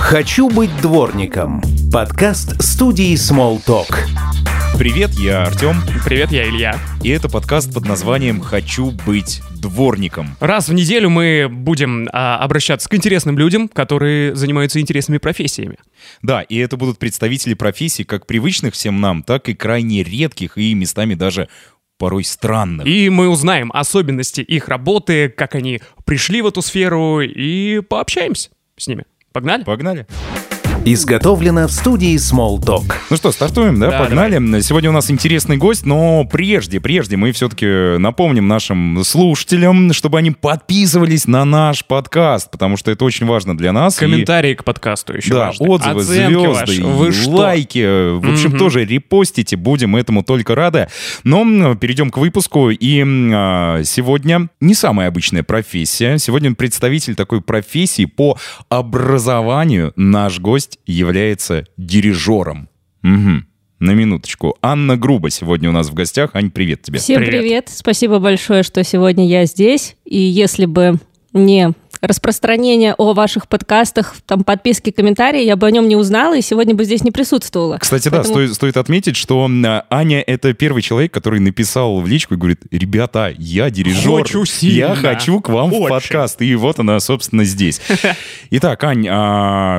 «Хочу быть дворником» – подкаст студии Smalltalk. Привет, я Артем, Привет, я Илья. и это подкаст под названием «Хочу быть дворником». Раз в неделю мы будем а, обращаться к интересным людям, которые занимаются интересными профессиями. Да, и это будут представители профессий как привычных всем нам, так и крайне редких и местами даже порой странных. И мы узнаем особенности их работы, как они пришли в эту сферу, и пообщаемся с ними. Погнали? Погнали. Изготовлено в студии Smalltalk. Ну что, стартуем, да? Да, Погнали. Сегодня у нас интересный гость, но прежде, прежде мы все-таки напомним нашим слушателям, чтобы они подписывались на наш подкаст, потому что это очень важно для нас. и- Комментарии к подкасту еще Да, важны. отзывы, Оценки звезды, ваши. Вы что? лайки. В общем, Мгм. тоже репостите, будем этому только рады. Но перейдем к выпуску. И а, сегодня не самая обычная профессия. Сегодня представитель такой профессии по образованию. Наш гость является дирижером. Мгм. На минуточку. Анна Груба сегодня у нас в гостях. Ань, привет тебе. Всем Привет. привет. Спасибо большое, что сегодня я здесь. И если бы не распространение о ваших подкастах, там подписки, комментарии, я бы о нем не узнала и сегодня бы здесь не присутствовала. Кстати, да, Поэтому- стоит, стоит отметить, что Аня — это первый человек, который написал в личку и говорит, ребята, я дирижер, Хочу сильно. я хочу к вам в Очень. подкаст. И вот она, собственно, здесь. Итак, Ань,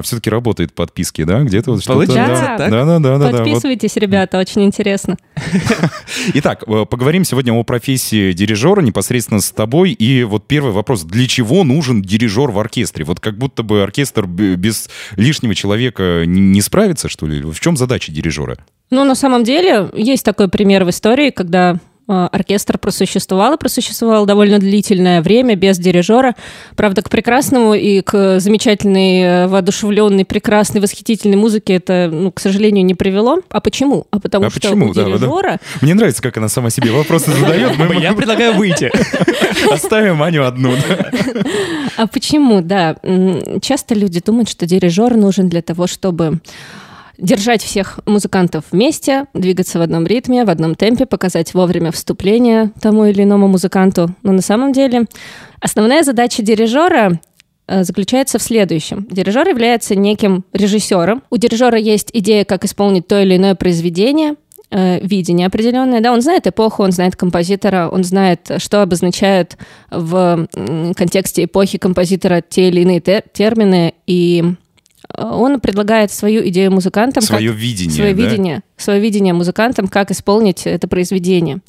все-таки работает подписки, да? Где-то вот что-то... Получается да. так? Да, да, да, да, да. Вот. Подписывайтесь, ребята, очень интересно. Итак, э, поговорим сегодня о профессии дирижера непосредственно с тобой. И вот первый вопрос. Для чего нужен дирижер в оркестре? Вот как будто бы оркестр без лишнего человека не- справится, что ли? В чем задача дирижера? Ну, на самом деле, есть такой пример в истории, когда оркестр просуществовал и просуществовал довольно длительное время без дирижера. Правда, к прекрасному и к замечательной, э, воодушевленной, прекрасной, восхитительной музыке это, ну, к сожалению, не привело. А почему? А потому А что почему? у Да, да, да. дирижера Мне нравится, как она сама себе вопросы задает. Мы Я предлагаю выйти. оставим Аню одну. А почему, да? Часто люди думают, что дирижер нужен для того, чтобы держать всех музыкантов вместе, двигаться в одном ритме, в одном темпе, показать вовремя вступление тому или иному музыканту. Но на самом деле основная задача дирижера э, заключается в следующем. Дирижер является неким режиссером. У дирижера есть идея, как исполнить то или иное произведение, э, видение определенное, да, он знает эпоху, он знает композитора, он знает, что обозначают в контексте эпохи композитора те или иные те- термины, и он предлагает свою идею музыкантам, как- Свое видение, свое да? видение, свое видение музыкантам, как исполнить это произведение.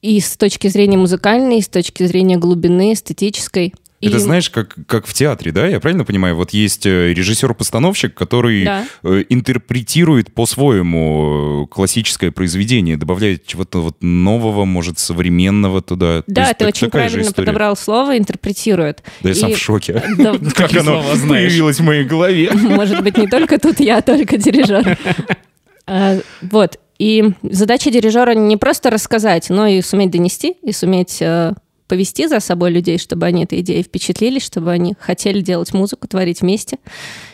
И с точки зрения музыкальной, и с точки зрения глубины, эстетической. Это И- знаешь, как, как в театре, да? Я правильно понимаю? Вот есть э, режиссер-постановщик, который Да. э, интерпретирует по-своему э, классическое произведение, добавляет чего-то вот нового, может, современного туда. Да, есть ты так- очень правильно подобрал слово, интерпретирует. Да я сам И- в шоке. Да, Как оно появилось в моей голове. Может быть, не только тут я, а только дирижер. А, Вот. И задача дирижера не просто рассказать, но и суметь донести, и суметь повести за собой людей, чтобы они этой идеей впечатлились, чтобы они хотели делать музыку, творить вместе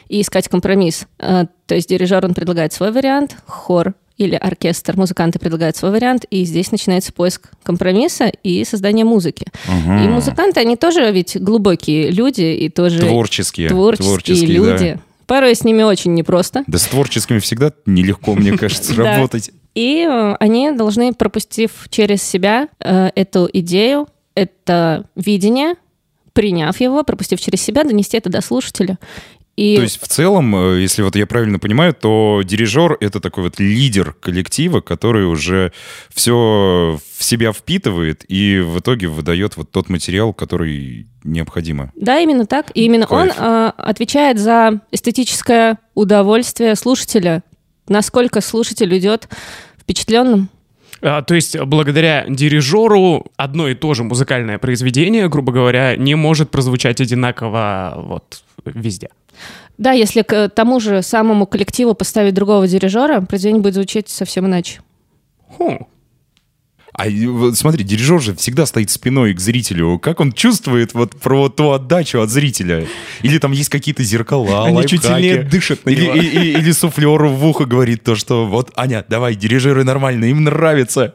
и искать компромисс. Э, То есть дирижер, он предлагает свой вариант, хор или оркестр, музыканты предлагают свой вариант, и здесь начинается поиск компромисса и создание музыки. И музыканты, они тоже ведь глубокие люди, и тоже Творческие. творческие, да. люди. Порой с ними очень непросто. Да с творческими всегда нелегко, мне кажется, Да. работать. И э, они должны, пропустив через себя э, эту идею, это видение, приняв его, пропустив через себя, донести это до слушателя. И То есть в целом, э, если вот я правильно понимаю, то дирижер — это такой вот лидер коллектива, который уже все в себя впитывает и в итоге выдает вот тот материал, который необходимо. да, именно так. И именно Кайф. он э, отвечает за эстетическое удовольствие слушателя. Насколько слушатель идет впечатленным. А, То есть, благодаря дирижеру одно и то же музыкальное произведение, грубо говоря, не может прозвучать одинаково вот везде. Да, если к тому же самому коллективу поставить другого дирижера, произведение будет звучать совсем иначе. Хм. А смотри, дирижер же всегда стоит спиной к зрителю. Как он чувствует вот про ту отдачу от зрителя? Или там есть какие-то зеркала, Они чуть лайфхаки? сильнее дышат на или, него. и- и- или суфлеру в ухо говорит то, что вот, Аня, давай, дирижеры нормально, им нравится.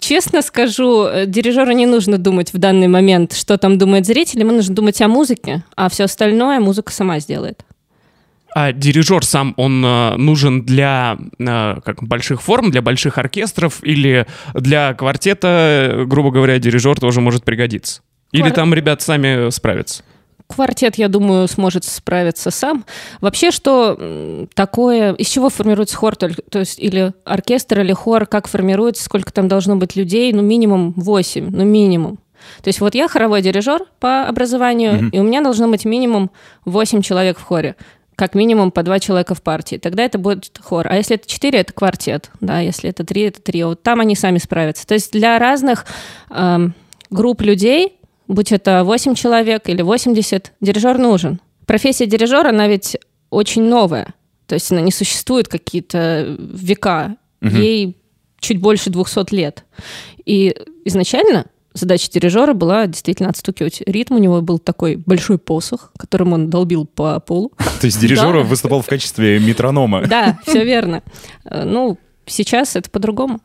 Честно скажу, э, дирижеру не нужно думать в данный момент, что там думает зритель, ему нужно думать о музыке, а все остальное музыка сама сделает. А дирижер сам, он э, нужен для э, как, больших форм, для больших оркестров или для квартета, грубо говоря, дирижер тоже может пригодиться? Или Квар- там ребят сами справятся? Квартет, я думаю, сможет справиться сам. Вообще, что такое, из чего формируется хор, то есть или оркестр, или хор, как формируется, сколько там должно быть людей, ну, минимум 8, ну, минимум. То есть вот я хоровой дирижер по образованию, и у меня должно быть минимум 8 человек в хоре. Как минимум по два человека в партии. Тогда это будет хор. А если это 4, это квартет. Да, если это 3, это трио. Вот там они сами справятся. То есть для разных эм, групп людей, будь это 8 человек или 80, дирижер нужен. Профессия дирижера, она ведь очень новая. То есть она не существует какие-то века. Ей чуть больше 200 лет. И изначально задача дирижера была действительно отстукивать ритм. У него был такой большой посох, которым он долбил по полу. То есть дирижер Да. выступал в качестве метронома. Да, все верно. Э, Ну, сейчас это по-другому.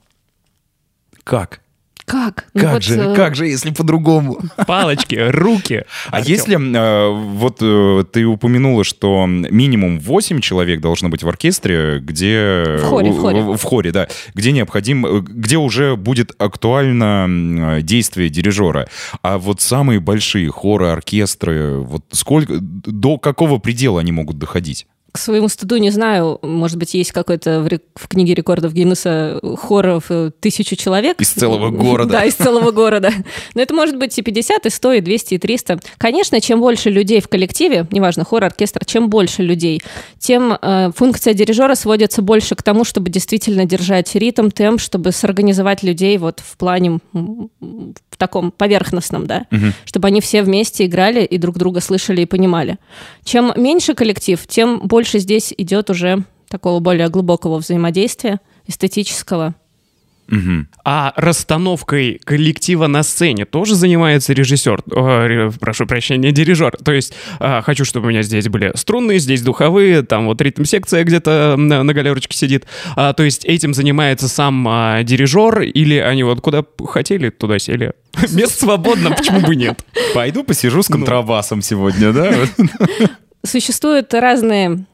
Как? Как? Ну Как вот, же, э, как же, если по-другому? Палочки, руки. А Артём. если э, вот э, ты упомянула, что минимум 8 человек должно быть в оркестре, где... В хоре, в хоре. В, хоре, да. Где необходим... э, Где уже будет актуально действие дирижера. А вот самые большие хоры, оркестры, вот сколько... До какого предела они могут доходить? К своему стыду не знаю, может быть, есть какой-то в, в книге рекордов Гиннесса хоров э, тысячу человек. Из целого города. Да, из целого города. Но это может быть и 50, и 100, и 200, и 300. Конечно, чем больше людей в коллективе, неважно, хор, оркестр, чем больше людей, тем э, функция дирижера сводится больше к тому, чтобы действительно держать ритм, темп, чтобы сорганизовать людей вот в плане в таком поверхностном, да, чтобы они все вместе играли и друг друга слышали и понимали. Чем меньше коллектив, тем больше здесь идет уже такого более глубокого взаимодействия, эстетического. Мгм. А расстановкой коллектива на сцене тоже занимается режиссер, э, прошу прощения, дирижер. То есть э, хочу, чтобы у меня здесь были струнные, здесь духовые, там вот ритм-секция где-то на, на галерочке сидит. А, то есть этим занимается сам а, дирижер или они вот куда хотели, туда сели? Место свободно, почему бы нет? Пойду посижу Ну. с контрабасом сегодня, да? Существуют разные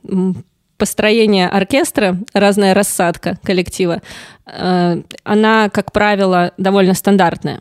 построения оркестра, разная рассадка коллектива. Э, Она, как правило, довольно стандартная.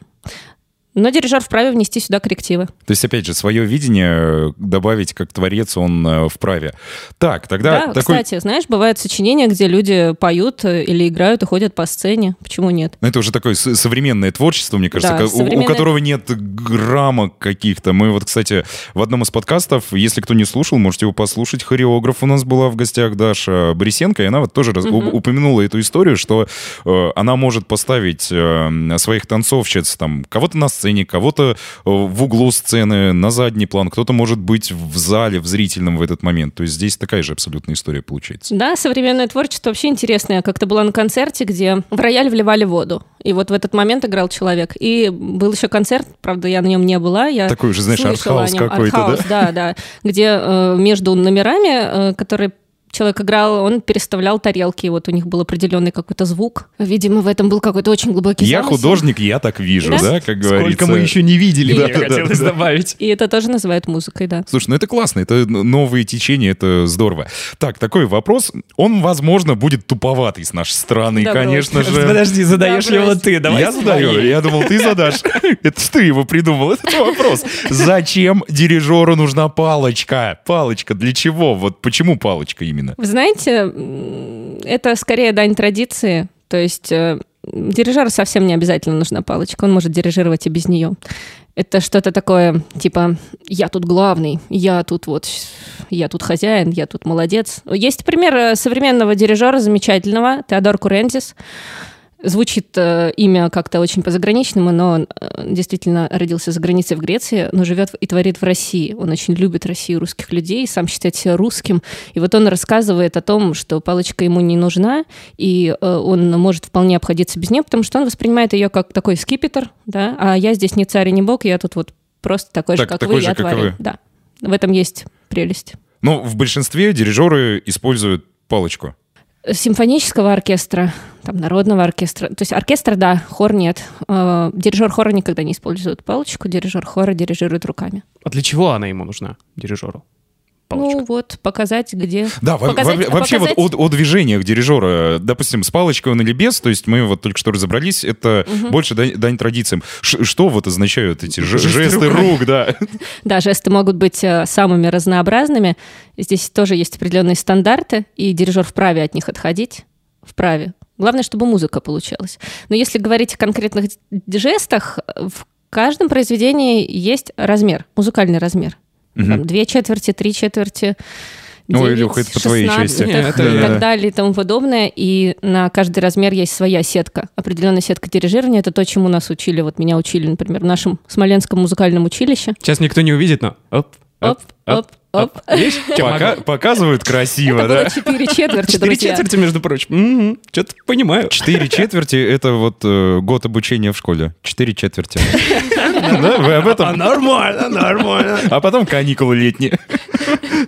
Но дирижер вправе внести сюда коррективы. То есть, опять же, свое видение э, добавить как творец он э, вправе. Так, тогда Да, такой... кстати, знаешь, бывают сочинения, где люди поют э, или играют и ходят по сцене. Почему нет? Ну, это уже такое современное творчество, мне кажется, Да, у- у, современное- которого нет граммок каких-то. Мы вот, кстати, в одном из подкастов, если кто не слушал, можете его послушать, хореограф у нас была в гостях Даша Борисенко, и она вот тоже раз- у- упомянула эту историю, что э, она может поставить э, своих танцовщиц, там, кого-то на сцене, кого-то э, в углу сцены, на задний план, кто-то может быть в зале, в зрительном в этот момент. То есть здесь такая же абсолютная история получается. Да, современное творчество вообще интересное. Я как-то была на концерте, где в рояль вливали воду. И вот в этот момент играл человек. И был еще концерт, правда, я на нем не была. Я Такой уже, знаешь, артхаус какой-то, да? Да? Да, Где э, между номерами, э, которые человек играл, он переставлял тарелки, и вот у них был определенный какой-то звук. Видимо, в этом был какой-то очень глубокий Я замысел. художник, я так вижу, Да? да, как говорится. Сколько мы еще не видели, Да, мне да, хотелось да. добавить. И это тоже называют музыкой, да. Слушай, ну это классно, это новые течения, это здорово. Так, такой вопрос, он, возможно, будет туповатый с нашей стороны, Да, конечно же. Подожди, задаешь Да, его ты, давай я задаю, я думал, ты задашь. Это ж ты его придумал, этот вопрос. Зачем дирижеру нужна палочка? Палочка для чего? Вот почему палочка именно? Вы знаете, это скорее дань традиции. То есть э, дирижеру совсем не обязательно нужна палочка, он может дирижировать и без нее. Это что-то такое, типа, я тут главный, я тут вот, я тут хозяин, я тут молодец. Есть пример э, современного дирижера замечательного, Теодор Курензис. Звучит э, имя как-то очень по-заграничному, но он э, действительно родился за границей в Греции, но живет и творит в России. Он очень любит Россию, русских людей, сам считает себя русским. И вот он рассказывает о том, что палочка ему не нужна, и э, он может вполне обходиться без нее, потому что он воспринимает ее как такой скипетр, да, а я здесь не царь и не бог, я тут вот просто такой же, Так, как такой вы, же, я как и творю. вы. Да, в этом есть прелесть. Ну, в большинстве дирижеры используют палочку. Симфонического оркестра, там, народного оркестра. То есть оркестр, да, хор нет. Э, Дирижер хора никогда не использует палочку, дирижер хора дирижирует руками. А для чего она ему нужна, дирижеру? Палочка. Ну вот, показать, где... Да, показать- во- вообще показать- вот о, о движениях дирижера, допустим, с палочкой он или без, то есть мы вот только что разобрались, это больше дань, дань традициям. Ш- что вот означают эти ж- жесты рук, да? Да, жесты могут быть э, самыми разнообразными. Здесь тоже есть определенные стандарты, и дирижер вправе от них отходить. Вправе. Главное, чтобы музыка получалась. Но если говорить о конкретных жестах, э, в каждом произведении есть размер, музыкальный размер. Там две четверти, три четверти. Ой, 9, Илюха, это по твоей 16 части. Не, это- и так далее и тому подобное. И на каждый размер есть своя сетка. Определенная сетка дирижирования. Это то, чему нас учили. Вот меня учили, например, в нашем Смоленском музыкальном училище. Сейчас никто не увидит, но... Оп, Оп, оп, оп. Видишь, чё Пока- показывают красиво, Это да? было четыре четверти, Четыре четверти, между прочим. Что-то понимаю. Четыре четверти — это вот э, год обучения в школе. Четыре четверти. Да, вы об А этом? нормально, нормально. А потом каникулы летние.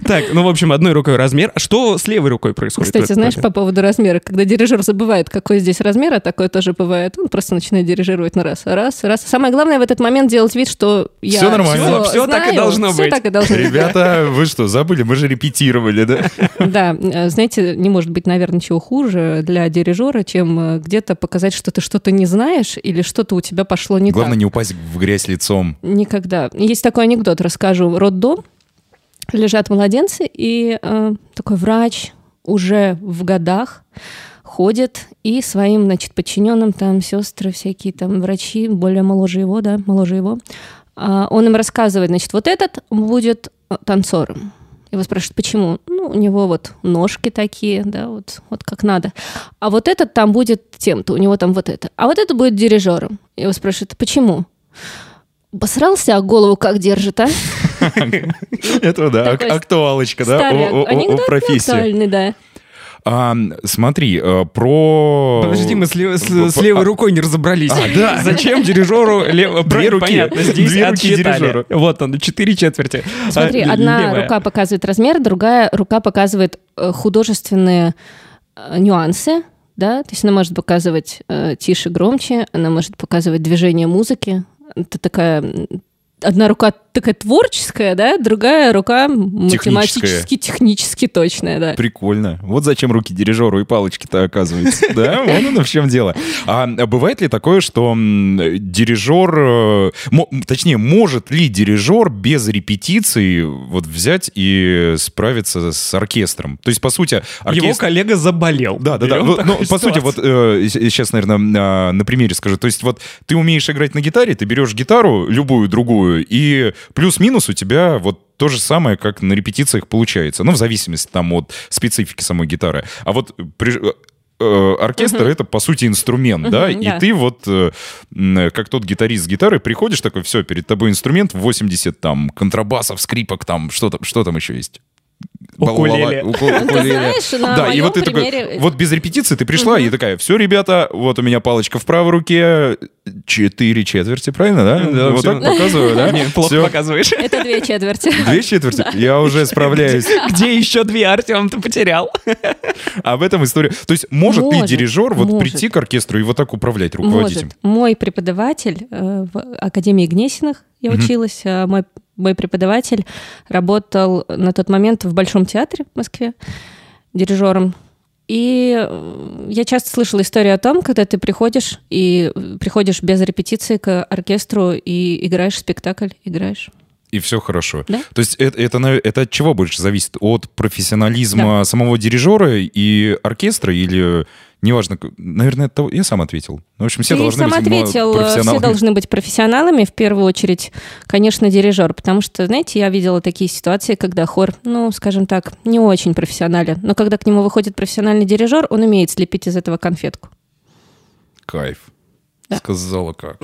Так, ну, в общем, одной рукой размер. А что с левой рукой происходит? Кстати, знаешь, момент? по поводу размера, когда дирижер забывает, какой здесь размер, а такое тоже бывает, он просто начинает дирижировать на раз, раз, раз. Самое главное в этот момент делать вид, что я Всё нормально. Всё так и должно быть. так и должно быть. Ребята, вы что, забыли? Мы же репетировали, да? Да, э, знаете, не может быть, наверное, ничего хуже для дирижера, чем э, где-то показать, что ты что-то не знаешь или что-то у тебя пошло не Главное так. не упасть в грязь лицом. Никогда. Есть такой анекдот, расскажу. Роддом, лежат младенцы, и э, такой врач уже в годах ходит и своим, значит, подчиненным, там, сестры всякие, там, врачи, более моложе его, да, моложе его, а, он им рассказывает, значит, вот этот будет э, танцором. Его спрашивают, почему? Ну, у него вот ножки такие, да, вот, вот как надо. А вот этот там будет тем-то, у него там вот это. А вот это будет дирижером. Его спрашивают, почему? Посрался, а голову как держит, а? Это да, актуалочка, да, о- профессии. актуальный, да. А, смотри, э, про... Подожди, мы с, лев- с- с левой а- рукой не разобрались. А, да. Зачем дирижеру лево... Две руки. Понятно, здесь Две руки дирижеру. Вот он, четыре четверти. Смотри, А, одна левая. рука показывает размер, другая рука показывает э, художественные э, нюансы, да, то есть она может показывать э, тише, громче, она может показывать движение музыки. Это такая одна рука такая творческая, да, другая рука математически, технически точная, да. Прикольно. Вот зачем руки дирижеру и палочки-то оказывается. Да, вон оно в чем дело. А бывает ли такое, что дирижер, э, точнее, может ли дирижер без репетиций вот взять и справиться с оркестром? То есть, по сути, Его коллега заболел. Да, да, да. Ну, ну, по сути, вот сейчас, наверное, а, на примере скажу. То есть, вот ты умеешь играть на гитаре, ты берешь гитару, любую другую, и плюс-минус у тебя вот то же самое, как на репетициях получается. Ну, в зависимости там от специфики самой гитары. А вот при- э, оркестр это по сути инструмент, да, Мгм, и да. ты вот э, как тот ги타рист с гитарой приходишь такой, все, перед тобой инструмент 80 там контрабасов, скрипок, там что там, что там еще есть? Укулеле. Ну, ты укулеле. знаешь, на Да, и вот ты такой, вот без репетиции ты пришла и такая, все, ребята, вот у меня палочка в правой руке, четыре четверти, правильно, да? Да, вот так показываю, да? Не, плохо показываешь. Это две четверти. Две четверти? Я уже справляюсь. Где еще две, Артем, ты потерял? Об этом история. То есть может, Может, дирижер вот прийти к оркестру и вот так управлять, руководить им? Мой преподаватель э, в Академии Гнесиных, я училась, а мой, мой преподаватель работал на тот момент в Большом театре в Москве дирижером. И э, я часто слышала историю о том, когда ты приходишь и э, приходишь без репетиции к оркестру и играешь спектакль, играешь. И все хорошо. Да. То есть это, это, это от чего больше зависит? От профессионализма самого дирижера и оркестра или неважно, наверное, это я сам ответил. Ну, В общем, все Ты должны сам быть ответил, э, все профессионалами. должны быть профессионалами, в первую очередь, конечно, дирижер, потому что, знаете, я видела такие ситуации, когда хор, ну, скажем так, не очень профессионален, но когда к нему выходит профессиональный дирижер, он умеет слепить из этого конфетку. Кайф. Сказала как.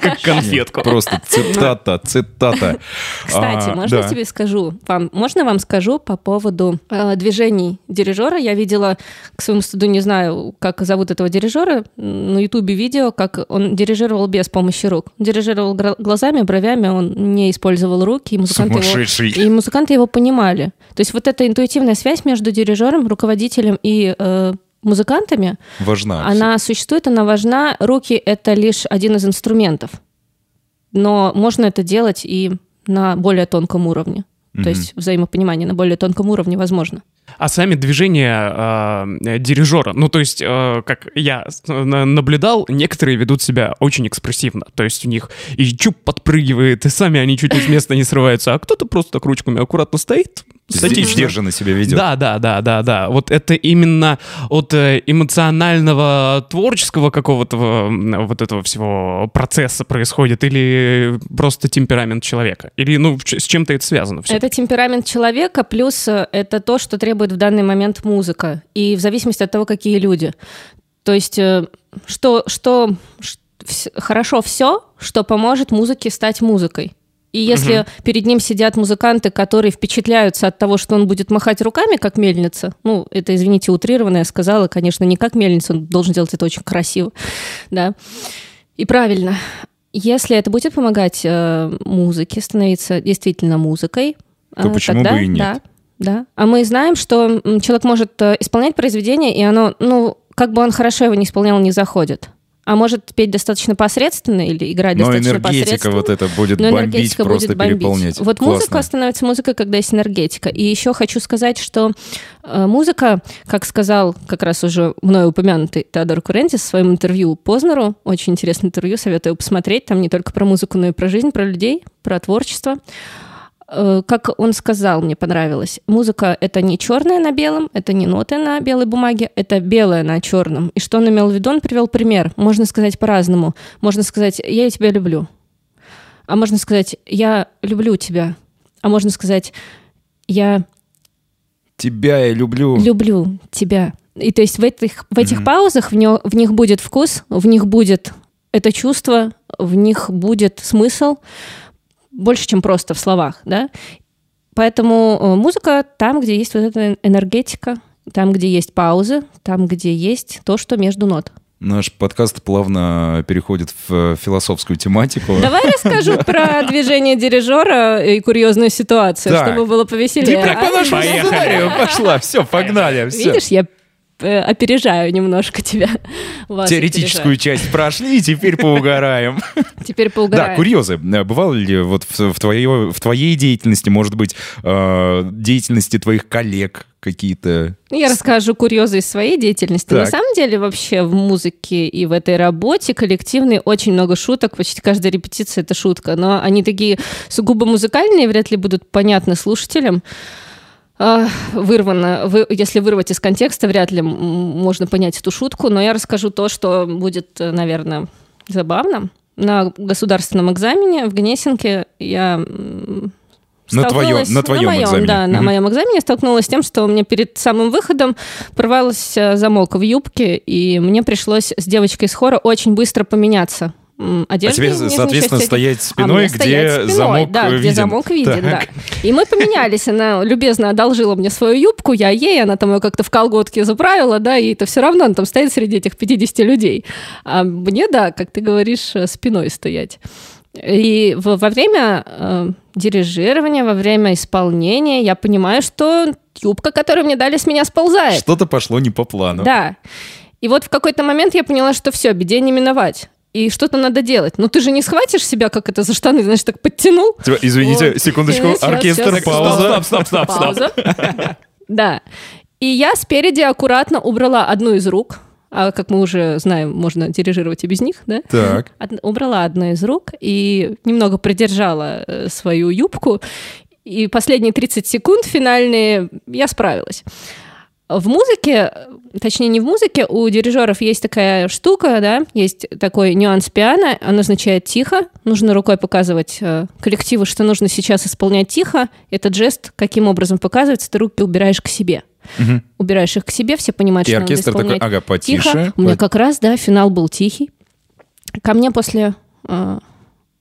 Как конфетку. Просто цитата, цитата. Кстати, А, можно тебе скажу, вам, можно вам скажу по поводу э, движений дирижера? Я видела, к своему стыду не знаю, как зовут этого дирижера, на ютубе видео, как он дирижировал без помощи рук. Дирижировал глазами, бровями, он не использовал руки, и музыканты его. И музыканты его понимали. То есть вот эта интуитивная связь между дирижером, руководителем и э, музыкантами, Важна. она существует, она важна. Руки — это лишь один из инструментов. Но можно это делать и на более тонком уровне. То есть взаимопонимание на более тонком уровне возможно. А сами движения э, дирижера, ну то есть, э, как я наблюдал, некоторые ведут себя очень экспрессивно. То есть у них и чуб подпрыгивает, и сами они чуть ли с места не срываются, а кто-то просто так ручками аккуратно стоит, Статично. Сдержанно себя ведет. Да, да, да, да, да. Вот это именно от э, эмоционального, творческого какого-то вот этого всего процесса происходит или просто темперамент человека? Или, ну, с чем-то это связано? Все? Это темперамент человека, плюс э, это то, что требует в данный момент музыка. И в зависимости от того, какие люди. То есть, э, что, что, что хорошо все, что поможет музыке стать музыкой. И если угу. перед ним сидят музыканты, которые впечатляются от того, что он будет махать руками, как мельница, ну, это, извините, утрированно я сказала, конечно, не как мельница, он должен делать это очень красиво, да, и правильно. Если это будет помогать э, музыке становиться действительно музыкой, то э, почему тогда, бы и нет? Да, да. А мы знаем, что человек может э, исполнять произведение, и оно, ну, как бы он хорошо его не исполнял, не заходит а может петь достаточно посредственно или играть Но достаточно посредственно. вот это будет Но бомбить, просто будет бомбить. переполнять. Вот Классно. музыка становится музыкой, когда есть энергетика. И еще хочу сказать, что э, музыка, как сказал как раз уже мной упомянутый Теодор Курентис в своем интервью Познеру, очень интересное интервью, советую посмотреть, там не только про музыку, но и про жизнь, про людей, про творчество. Э, как он сказал, мне понравилось, музыка — это не черное на белом, это не ноты на белой бумаге, это белое на черном. И что он имел в виду? Он привел пример. Можно сказать по-разному. Можно сказать «я тебя люблю», а можно сказать «я люблю тебя», а можно сказать «я тебя я люблю. Люблю тебя. И то есть в этих, в этих mm-hmm. паузах в, него, в них будет вкус, в них будет это чувство, в них будет смысл, больше, чем просто в словах, да. Поэтому э, музыка там, где есть вот эта энергетика, там, где есть паузы, там, где есть то, что между нот. Наш подкаст плавно переходит в философскую тематику. Давай расскажу про движение дирижера и курьезную ситуацию, чтобы было повеселее. Ты по нашему сценарию пошла. Все, погнали. Все. Видишь, я Э, опережаю немножко тебя. Теоретическую часть прошли, и теперь поугараем. Теперь поугараем. Да, курьезы. Бывало ли вот в, в, твоей, в твоей деятельности, может быть, э, деятельности твоих коллег какие-то... Я расскажу курьезы из своей деятельности. Так. На самом деле вообще в музыке и в этой работе коллективной очень много шуток. Почти каждая репетиция — это шутка. Но они такие сугубо музыкальные, вряд ли будут понятны слушателям. А, вырвано. Вы, если вырвать из контекста, вряд ли можно понять эту шутку, но я расскажу то, что будет, наверное, забавно. На государственном экзамене в Гнесинке я на твоем, на твоем на моем, экзамене. Да, на моем экзамене столкнулась с тем, что у меня перед самым выходом порвался замок в юбке, и мне пришлось с девочкой из хора очень быстро поменяться одежды. А тебе, соответственно, стоять спиной, а где стоять спиной, замок да, виден. где замок виден, так. да. И мы поменялись. Она любезно одолжила мне свою юбку, я ей, она там ее как-то в колготке заправила, да, и это все равно она там стоит среди этих 50 людей. А мне, да, как ты говоришь, э, спиной стоять. И во время э, дирижирования, во время исполнения я понимаю, что юбка, которую мне дали, с меня сползает. Что-то пошло не по плану. Да. И вот в какой-то момент я поняла, что все, беде не миновать и что-то надо делать. Но ты же не схватишь себя, как это за штаны, знаешь, так подтянул. Типа, извините, вот. секундочку, сейчас, оркестр, сейчас, пауза. Стоп, стоп, стоп, стоп. Пауза. Да. И я спереди аккуратно убрала одну из рук, а как мы уже знаем, можно дирижировать и без них, да? Так. Од- убрала одну из рук и немного придержала э, свою юбку. И последние 30 секунд финальные я справилась. В музыке, точнее не в музыке, у дирижеров есть такая штука, да, есть такой нюанс пиано, он означает тихо, нужно рукой показывать э, коллективу, что нужно сейчас исполнять тихо. Этот жест каким образом показывается, ты руки убираешь к себе. Угу. Убираешь их к себе, все понимают, И что оркестр надо исполнять такой, ага, потише. Тихо. У меня как раз, да, финал был тихий. Ко мне после э,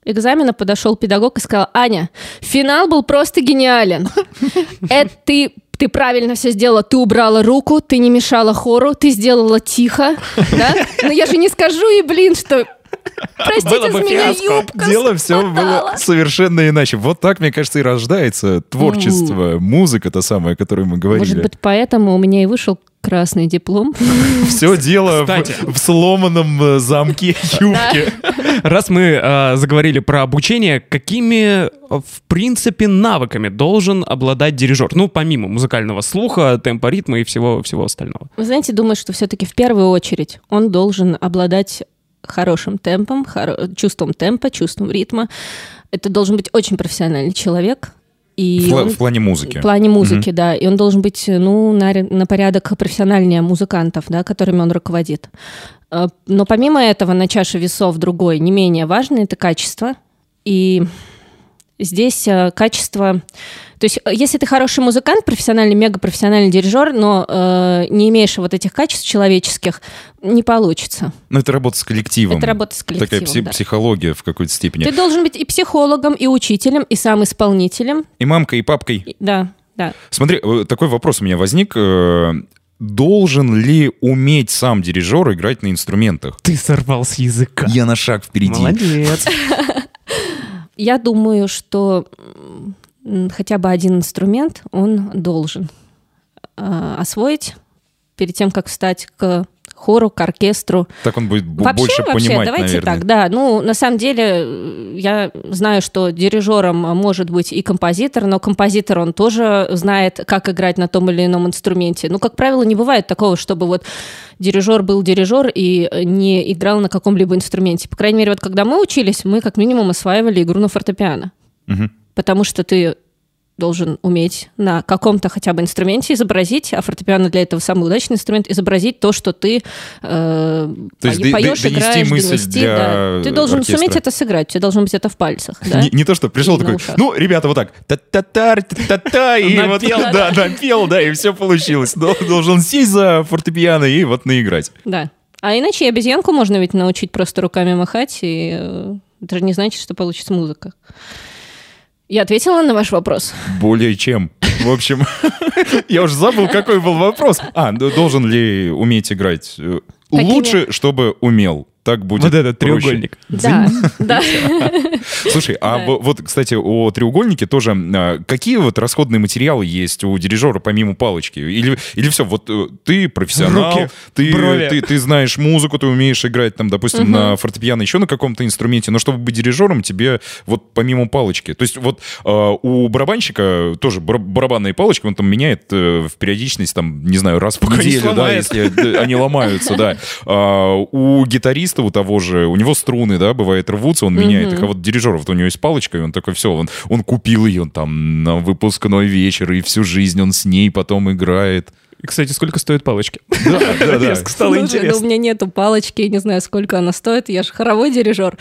экзамена подошел педагог и сказал, Аня, финал был просто гениален. Это ты ты правильно все сделала, ты убрала руку, ты не мешала хору, ты сделала тихо, да? Но я же не скажу и, блин, что Простите, Было бы меня фиаско. юбка Дело все было совершенно иначе. Вот так, мне кажется, и рождается творчество, музыка та самая, о которой мы Может говорили. быть, поэтому у меня и вышел красный диплом. Все дело в сломанном э, замке юбки. Раз мы э, заговорили про обучение, какими, э, в принципе, навыками должен обладать дирижер? Ну, помимо музыкального слуха, темпа, ритма и всего, всего остального. Вы знаете, думаю, что все-таки в первую очередь он должен обладать хорошим темпом, хоро- чувством темпа, чувством ритма. Это должен быть очень профессиональный человек. И В, он- в плане музыки. В плане музыки, да. И он должен быть, ну, на, на порядок профессиональнее музыкантов, да, которыми он руководит. Э, Но помимо этого, на чаше весов другой, не менее важное, это качество. И здесь э, качество... То есть, э, если ты хороший музыкант, профессиональный, мегапрофессиональный дирижер, но э, не имеешь вот этих качеств человеческих, не получится. Ну, это работа с коллективом. Это работа с Такая коллективом, пси- да. психология в какой-то степени. Ты должен быть и психологом, и учителем, и сам исполнителем. И мамкой, и папкой. И- Да, да. Смотри, э, такой вопрос у меня возник. Должен ли уметь сам дирижер играть на инструментах? Ты сорвал с языка. Я на шаг впереди. Молодец. Я думаю, что хотя бы один инструмент он должен э, освоить перед тем, как встать к хору, к оркестру. Так он будет вообще, больше вообще, понимать, давайте наверное. так, да. Ну, на самом деле, э, я знаю, что дирижером может быть и композитор, но композитор, он тоже знает, как играть на том или ином инструменте. Ну, как правило, не бывает такого, чтобы вот дирижер был дирижер и не играл на каком-либо инструменте. По крайней мере, вот когда мы учились, мы как минимум осваивали игру на фортепиано. Мгм. Потому что ты должен уметь на каком-то хотя бы инструменте изобразить, а фортепиано для этого самый удачный инструмент, изобразить то, что ты э, То есть поешь, донести играешь, мысль донести, для да. Ты должен оркестра. суметь это сыграть, у тебя должно быть это в пальцах, да? Не, не то, что пришел И такой, ну, ребята, вот так, та-та-та, та-та-та, и вот, да, напел, да, и все получилось. Дол- Должен сесть за фортепиано и вот наиграть. Да. А иначе и обезьянку можно ведь научить просто руками махать, и э, это же не значит, что получится музыка. Я ответила на ваш вопрос. Более чем. В общем, я уже забыл, какой был вопрос. А, должен ли уметь играть? Э, Какими? Лучше, чтобы умел. Так будет Вот этот проще. треугольник. Да, да. Слушай, а вот, кстати, о треугольнике тоже. а, Какие вот расходные материалы есть у дирижера помимо палочки? Или, или все, вот э, ты профессионал, Руки, ты, брови. ты, ты знаешь музыку, ты умеешь играть, там, допустим, на фортепиано, еще на каком-то инструменте, но чтобы быть дирижером, тебе вот помимо палочки. То есть вот а, у барабанщика тоже бар- барабанные палочки, он там меняет э, в периодичность, там, не знаю, раз в неделю, да, если они ломаются, да. А, У гитариста у того же, у него струны, да, бывает рвутся, он меняет их, а вот дирижер, вот у него есть палочка, и он такой, все, он, он купил ее там на выпускной вечер, и всю жизнь он с ней потом играет. И, Кстати, сколько стоят палочки? Да, да, да. Стало Слушай, ну, у интересно. меня нету палочки, не знаю, сколько она стоит. Я же хоровой дирижер.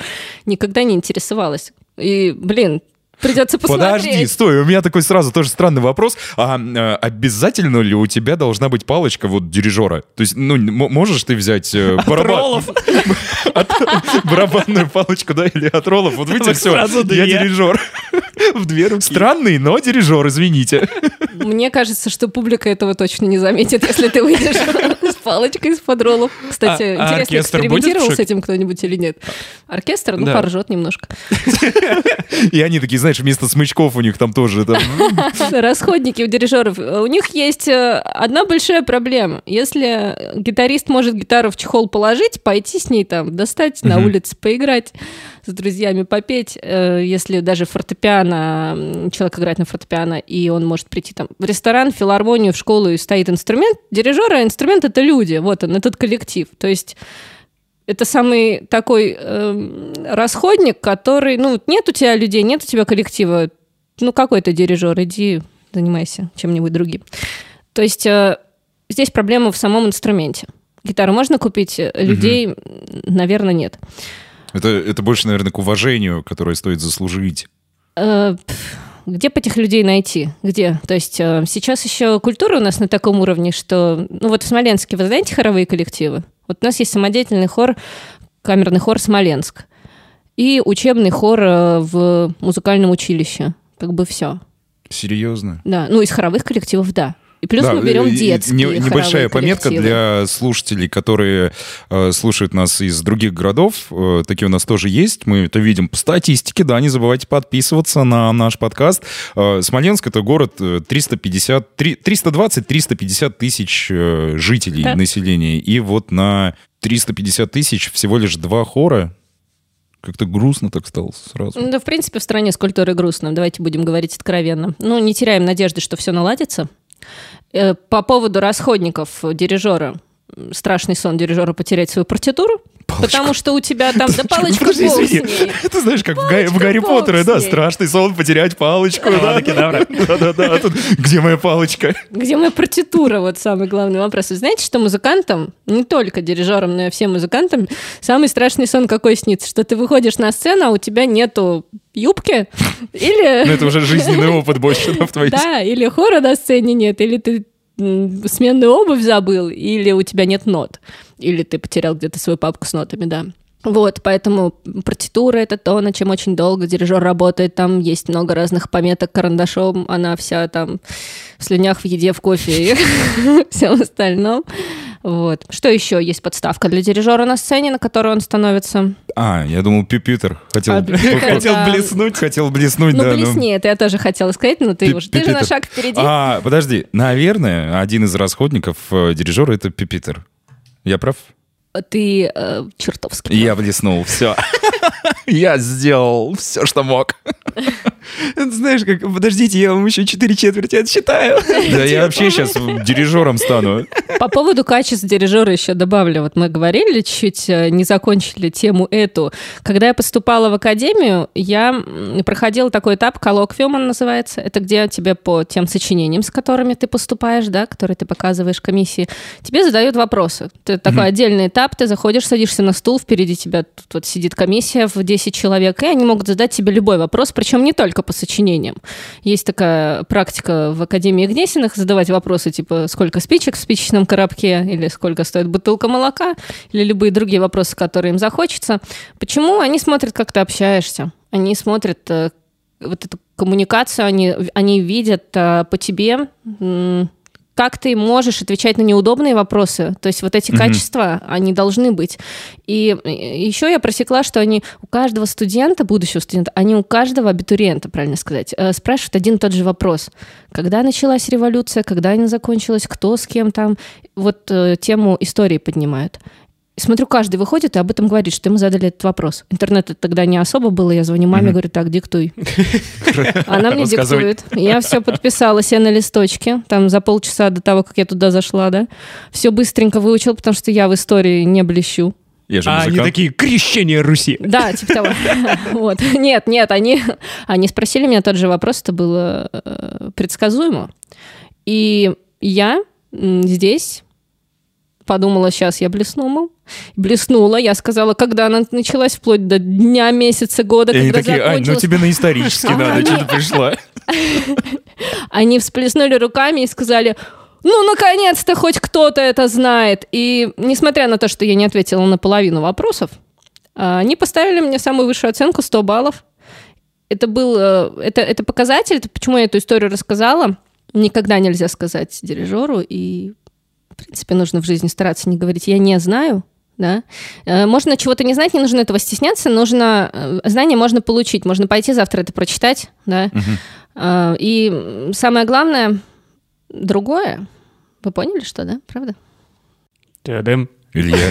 Никогда не интересовалась. И, блин, придется посмотреть. Подожди, стой, у меня такой сразу тоже странный вопрос. А, э, обязательно ли у тебя должна быть палочка вот дирижера? То есть, ну, можешь ты взять э, бараба- Роллов. от- барабанную палочку, да, или от роллов? Вот Вот все, я дирижер. В две руки. Странный, но дирижер, извините. Мне кажется, что публика этого точно не заметит, если ты выйдешь палочкой из-под роллов. Кстати, А- а интересно, оркестр экспериментировал с этим кто-нибудь или нет? Оркестр, ну, Да. поржет немножко. И они такие, знаешь, вместо смычков у них там тоже. Расходники у дирижеров. У них есть э, одна большая проблема. Если гитарист может гитару в чехол положить, пойти с ней там, достать на улице, поиграть с друзьями, попеть, э, если даже фортепиано, человек играет на фортепиано, и он может прийти там в ресторан, в филармонию, в школу, и стоит инструмент. Дирижер, а инструмент — это люди, вот он, этот коллектив. То есть это самый такой эм, расходник, который, ну, нет у тебя людей, нет у тебя коллектива, ну, какой ты дирижер, иди занимайся чем-нибудь другим. То есть э, здесь проблема в самом инструменте. Гитару можно купить, э, людей, наверное, нет. Это, это больше, наверное, к уважению, которое стоит заслужить. Э, Где бы этих людей найти? Где? То есть э, сейчас еще культура у нас на таком уровне, что... Ну вот в Смоленске, вы знаете хоровые коллективы? Вот у нас есть самодеятельный хор, камерный хор «Смоленск» и учебный хор э, в музыкальном училище. Как бы все. Серьезно? Да, ну из хоровых коллективов, да. И плюс Да, мы берем детские не- Небольшая пометка для слушателей, которые э, слушают нас из других городов. Э, такие у нас тоже есть. Мы это видим по статистике. Да, не забывайте подписываться на наш подкаст. Э, Смоленск — это город э, 350, три- 320-350 тысяч э, жителей Да. населения. И вот на 350 тысяч всего лишь два хора. Как-то грустно так стало сразу. Да, в принципе, в стране с культурой грустно. Давайте будем говорить откровенно. Ну, не теряем надежды, что все наладится. Э, По поводу расходников дирижера. Страшный сон дирижера потерять свою партитуру. Потому что у тебя там... Да палочка Подожди, извини. Это знаешь, как в, Га- в Палочка Гарри Поттере, да, страшный сон потерять палочку. Да, да, да. Где моя палочка? Где моя партитура? Вот самый главный вопрос. Вы знаете, что музыкантам, не только дирижерам, но и всем музыкантам, самый страшный сон какой снится? Что ты выходишь на сцену, а у тебя нету юбки, или... Ну, это уже жизненный опыт больше да, в твоей Да, или хора на сцене нет, или ты сменную обувь забыл, или у тебя нет нот, или ты потерял где-то свою папку с нотами, да. Вот, поэтому партитура — это то, над чем очень долго дирижер работает. Там есть много разных пометок карандашом. Она вся там в слюнях, в еде, в кофе и всем остальном. Вот. Что еще есть подставка для дирижера на сцене, на которой он становится? А, я думал, пюпитер. Хотел, А, пюпитер, хотел да. блеснуть. Хотел блеснуть, Ну, да. блесни, это я тоже хотела сказать, но ты Пи- уже... Ты же на шаг впереди. А, подожди. Наверное, один из расходников э, дирижера — это пюпитер. Я прав? Ты э, чертовски Я блеснул. Все. Я сделал все, что мог. Знаешь, как, подождите, я вам еще четыре четверти отсчитаю. Да я вообще сейчас дирижером стану. По поводу качества дирижера еще добавлю. Вот мы говорили, чуть э, не закончили тему эту. Когда я поступала в академию, я проходила такой этап, коллоквиум он называется. Это где тебе по тем сочинениям, с которыми ты поступаешь, да, которые ты показываешь комиссии, тебе задают вопросы. Это такой отдельный этап, ты заходишь, садишься на стул, впереди тебя тут вот сидит комиссия в 10 человек, и они могут задать тебе любой вопрос, причем не только по сочинениям. Есть такая практика в Академии Гнесиных задавать вопросы типа сколько спичек в спичечном коробке, или сколько стоит бутылка молока, или любые другие вопросы, которые им захочется. Почему? Они смотрят, как ты общаешься. Они смотрят э, вот эту коммуникацию, они, они видят э, по тебе, как ты можешь отвечать на неудобные вопросы. То есть вот эти качества, они должны быть. И еще я просекла, что они у каждого студента, будущего студента, они у каждого абитуриента, правильно сказать, э, спрашивают один и тот же вопрос. Когда началась революция, когда она закончилась, кто с кем там. Вот э, тему истории поднимают. И смотрю, каждый выходит и об этом говорит, что ему задали этот вопрос. Интернета тогда не особо было, я звоню маме, говорю, так, диктуй. Она мне диктует. Я все подписала себе на листочке, там за полчаса до того, как я туда зашла, да. Все быстренько выучила, потому что я в истории не блещу. Я же А они музыкант. такие, крещение Руси. Да, типа того. Вот. Нет, нет, они, они спросили меня тот же вопрос, это было э, предсказуемо. И я здесь подумала, сейчас я блесну, мол. Блеснула, я сказала, когда она началась, вплоть до дня, месяца, года, И они когда такие, Ань, ну закончилась. тебе на исторический надо, что ты пришла. Они всплеснули руками и сказали, ну, наконец-то хоть кто-то это знает. И несмотря на то, что я не ответила на половину вопросов, а, они поставили мне самую высшую оценку 100 баллов. Это был, э, это, это показатель, это почему я эту историю рассказала. Никогда нельзя сказать дирижеру, и, в принципе, нужно в жизни стараться не говорить «я не знаю», да. Э, Можно чего-то не знать, не нужно этого стесняться, нужно, э, знание можно получить, можно пойти завтра это прочитать, да. Э, И самое главное, другое. Вы поняли, что, да? Правда? Та-дам. Илья.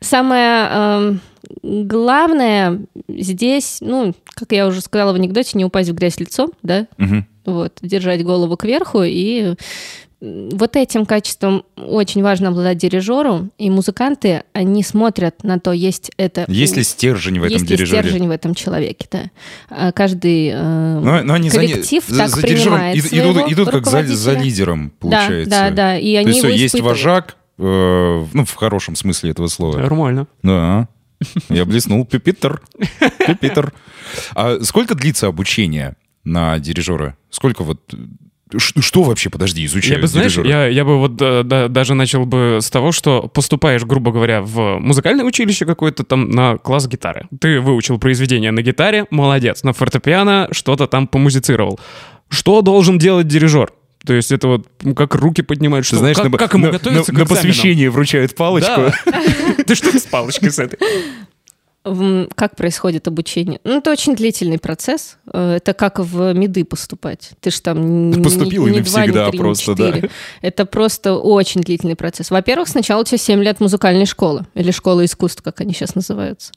Самое эм, главное здесь, ну, как я уже сказала в анекдоте, не упасть в грязь лицом, да, Мгм. вот, держать голову кверху, и вот этим качеством очень важно обладать дирижеру, и музыканты, они смотрят на то, есть это... Есть ли стержень в этом есть ли дирижере? стержень в этом человеке, да. А Каждый э, Но, но они коллектив за, так за принимает своего идут, идут как за, за лидером, Да, получается. да, да, и То они есть его есть испытывают. вожак, э, ну, в хорошем смысле этого слова. Нормально. Да. Я блеснул. Пюпитер. Пюпитер. А сколько длится обучение на дирижера? Сколько вот... Что вообще, подожди, Я изучают бы, знаешь, я, я бы вот да, да, даже начал бы с того, что поступаешь, грубо говоря, в музыкальное училище какое-то там на класс гитары. Ты выучил произведение на гитаре, молодец. На фортепиано что-то там помузицировал. Что должен делать дирижер? То есть это вот ну, как руки поднимают, что знаешь, как, на, как ему на- готовиться на- к на экзаменам? посвящении вручают палочку. Да. Ты что с палочкой с этой? Как происходит обучение? Ну, это очень длительный процесс. Э, Это как в МИДы поступать. Ты же там не, поступил не и два, не навсегда три, не просто, да. четыре. Это просто очень длительный процесс. Во-первых, сначала у тебя 7 лет музыкальной школы, или школы искусств, как они сейчас называются.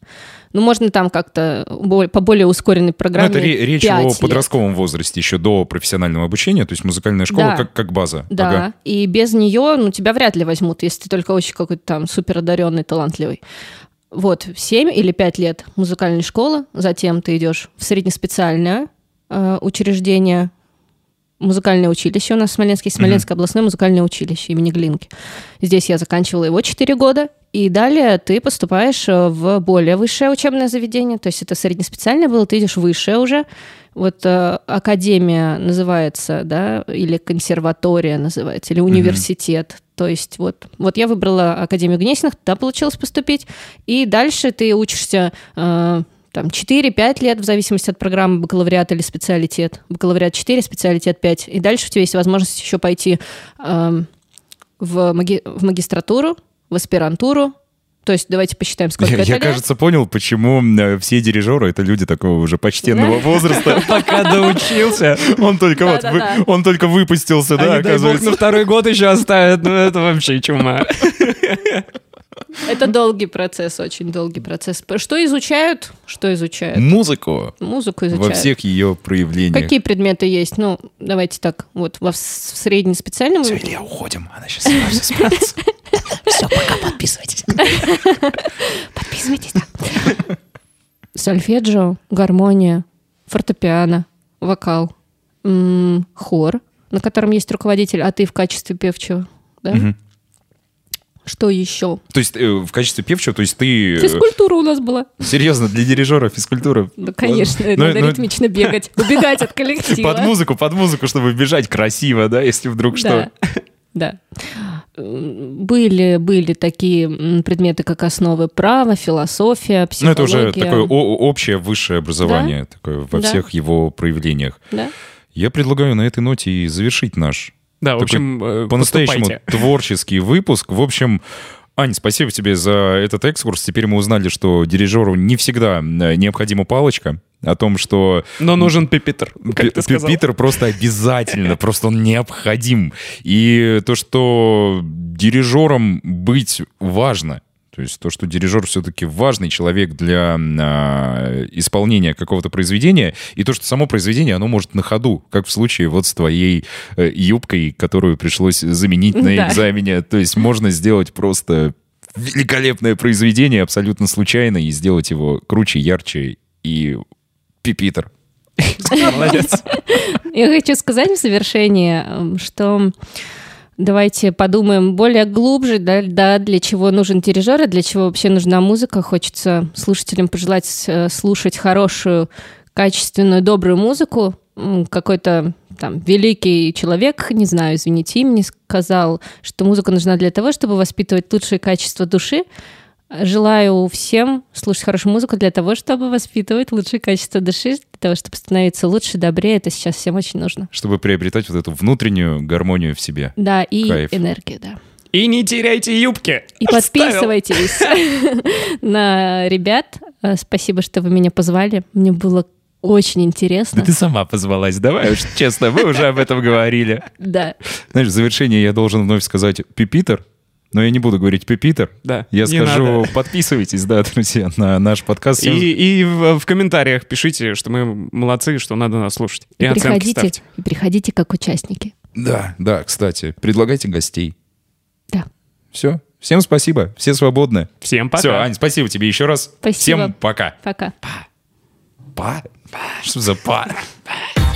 Ну, можно там как-то по более ускоренной Ну, программе. это ре- речь о лет. подростковом возрасте, еще до профессионального обучения, то есть музыкальная школа Да. как, как база. Да, Ага. и без нее, ну, тебя вряд ли возьмут, если ты только очень какой-то там супер одаренный, талантливый. Вот, 7 или 5 лет музыкальной школы, затем ты идешь в среднеспециальное э, учреждение, музыкальное училище у нас в Смоленске, Смоленское областное музыкальное училище имени Глинки. Здесь я заканчивала его 4 года, и далее ты поступаешь э, в более высшее учебное заведение, то есть это среднеспециальное было, ты идешь высшее уже. Вот э, академия называется, да, или консерватория называется, или университет. То есть вот, вот я выбрала Академию Гнесиных, туда получилось поступить, и дальше ты учишься э, там 4-5 лет, в зависимости от программы бакалавриат или специалитет. Бакалавриат 4, специалитет 5. И дальше у тебя есть возможность еще пойти эм, в, маги- в магистратуру, в аспирантуру. То есть давайте посчитаем, сколько Я, это я, лет. кажется, понял, почему э, все дирижеры это люди такого уже почтенного возраста. Пока доучился. Он только вот, он только выпустился, да, оказывается. на второй год еще оставят. Ну это вообще чума. Это долгий процесс, очень долгий процесс. Что изучают? Что изучают? Музыку Музыку изучают. во всех ее проявлениях. Какие предметы есть? Ну, давайте так, вот во в среднеспециальном... Все, Илья, уходим. Она сейчас все справится. Все, пока, подписывайтесь. Подписывайтесь. Сольфеджио, гармония, фортепиано, вокал, хор, на котором есть руководитель, а ты в качестве певчего, да? Что еще? То есть э, в качестве певчего, то есть ты... э, Физкультура у нас была. Серьезно, для дирижера физкультура? Да, конечно, Ну, надо ну, ритмично бегать, убегать от коллектива. Под музыку, под музыку, чтобы бежать красиво, да, если вдруг что. Да, да. Были, были такие предметы, как основы права, философия, Ну, психология. это уже такое общее высшее образование, такое во Да. всех его проявлениях. Да? Я предлагаю на этой ноте и завершить наш Да, в общем, э, по-настоящему творческий выпуск. В общем, Ань, спасибо тебе за этот экскурс. Теперь мы узнали, что дирижеру не всегда э, необходима палочка, о том, что Но нужен пипитер, как ты сказал. Питер просто обязательно, просто он необходим. И то, что дирижером быть важно, то есть то, что дирижер все-таки важный человек для а, исполнения какого-то произведения, и то, что само произведение, оно может на ходу, как в случае вот с твоей э, юбкой, которую пришлось заменить на Да. экзамене. То есть можно сделать просто великолепное произведение абсолютно случайно и сделать его круче, ярче и пипитер. Молодец. Я хочу сказать в завершение, эм, что давайте подумаем более глубже, да, да, для чего нужен дирижер и для чего вообще нужна музыка. Хочется слушателям пожелать э, слушать хорошую, качественную, добрую музыку. Какой-то там великий человек, не знаю, извините, имени сказал, что музыка нужна для того, чтобы воспитывать лучшие качества души. Желаю всем слушать хорошую музыку для того, чтобы воспитывать лучшие качества души, для того, чтобы становиться лучше, добрее. Это сейчас всем очень нужно. чтобы приобретать вот эту внутреннюю гармонию в себе. Да, и Кайф. энергию, да. И не теряйте юбки. И подписывайтесь на ребят. Э, Спасибо, что вы меня позвали. Мне было очень интересно. ты сама позвалась, давай уж честно, мы уже об этом говорили. Да. Знаешь, в завершение я должен вновь сказать «пипитер», но я не буду говорить «пипитер». Да, Я не скажу, надо. подписывайтесь, да, друзья, на наш подкаст. И, и в, в комментариях пишите, что мы молодцы, что надо нас слушать. И, И приходите, ставьте. и приходите как участники. Да, да, кстати, предлагайте гостей. Да. Все, всем спасибо, все свободны. Всем пока. Все, Ань, спасибо тебе еще раз. Спасибо. Всем пока. Пока. Па? Что за па?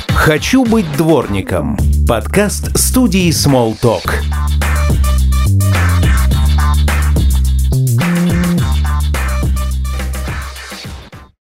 «Хочу быть дворником» – подкаст студии Small Talk.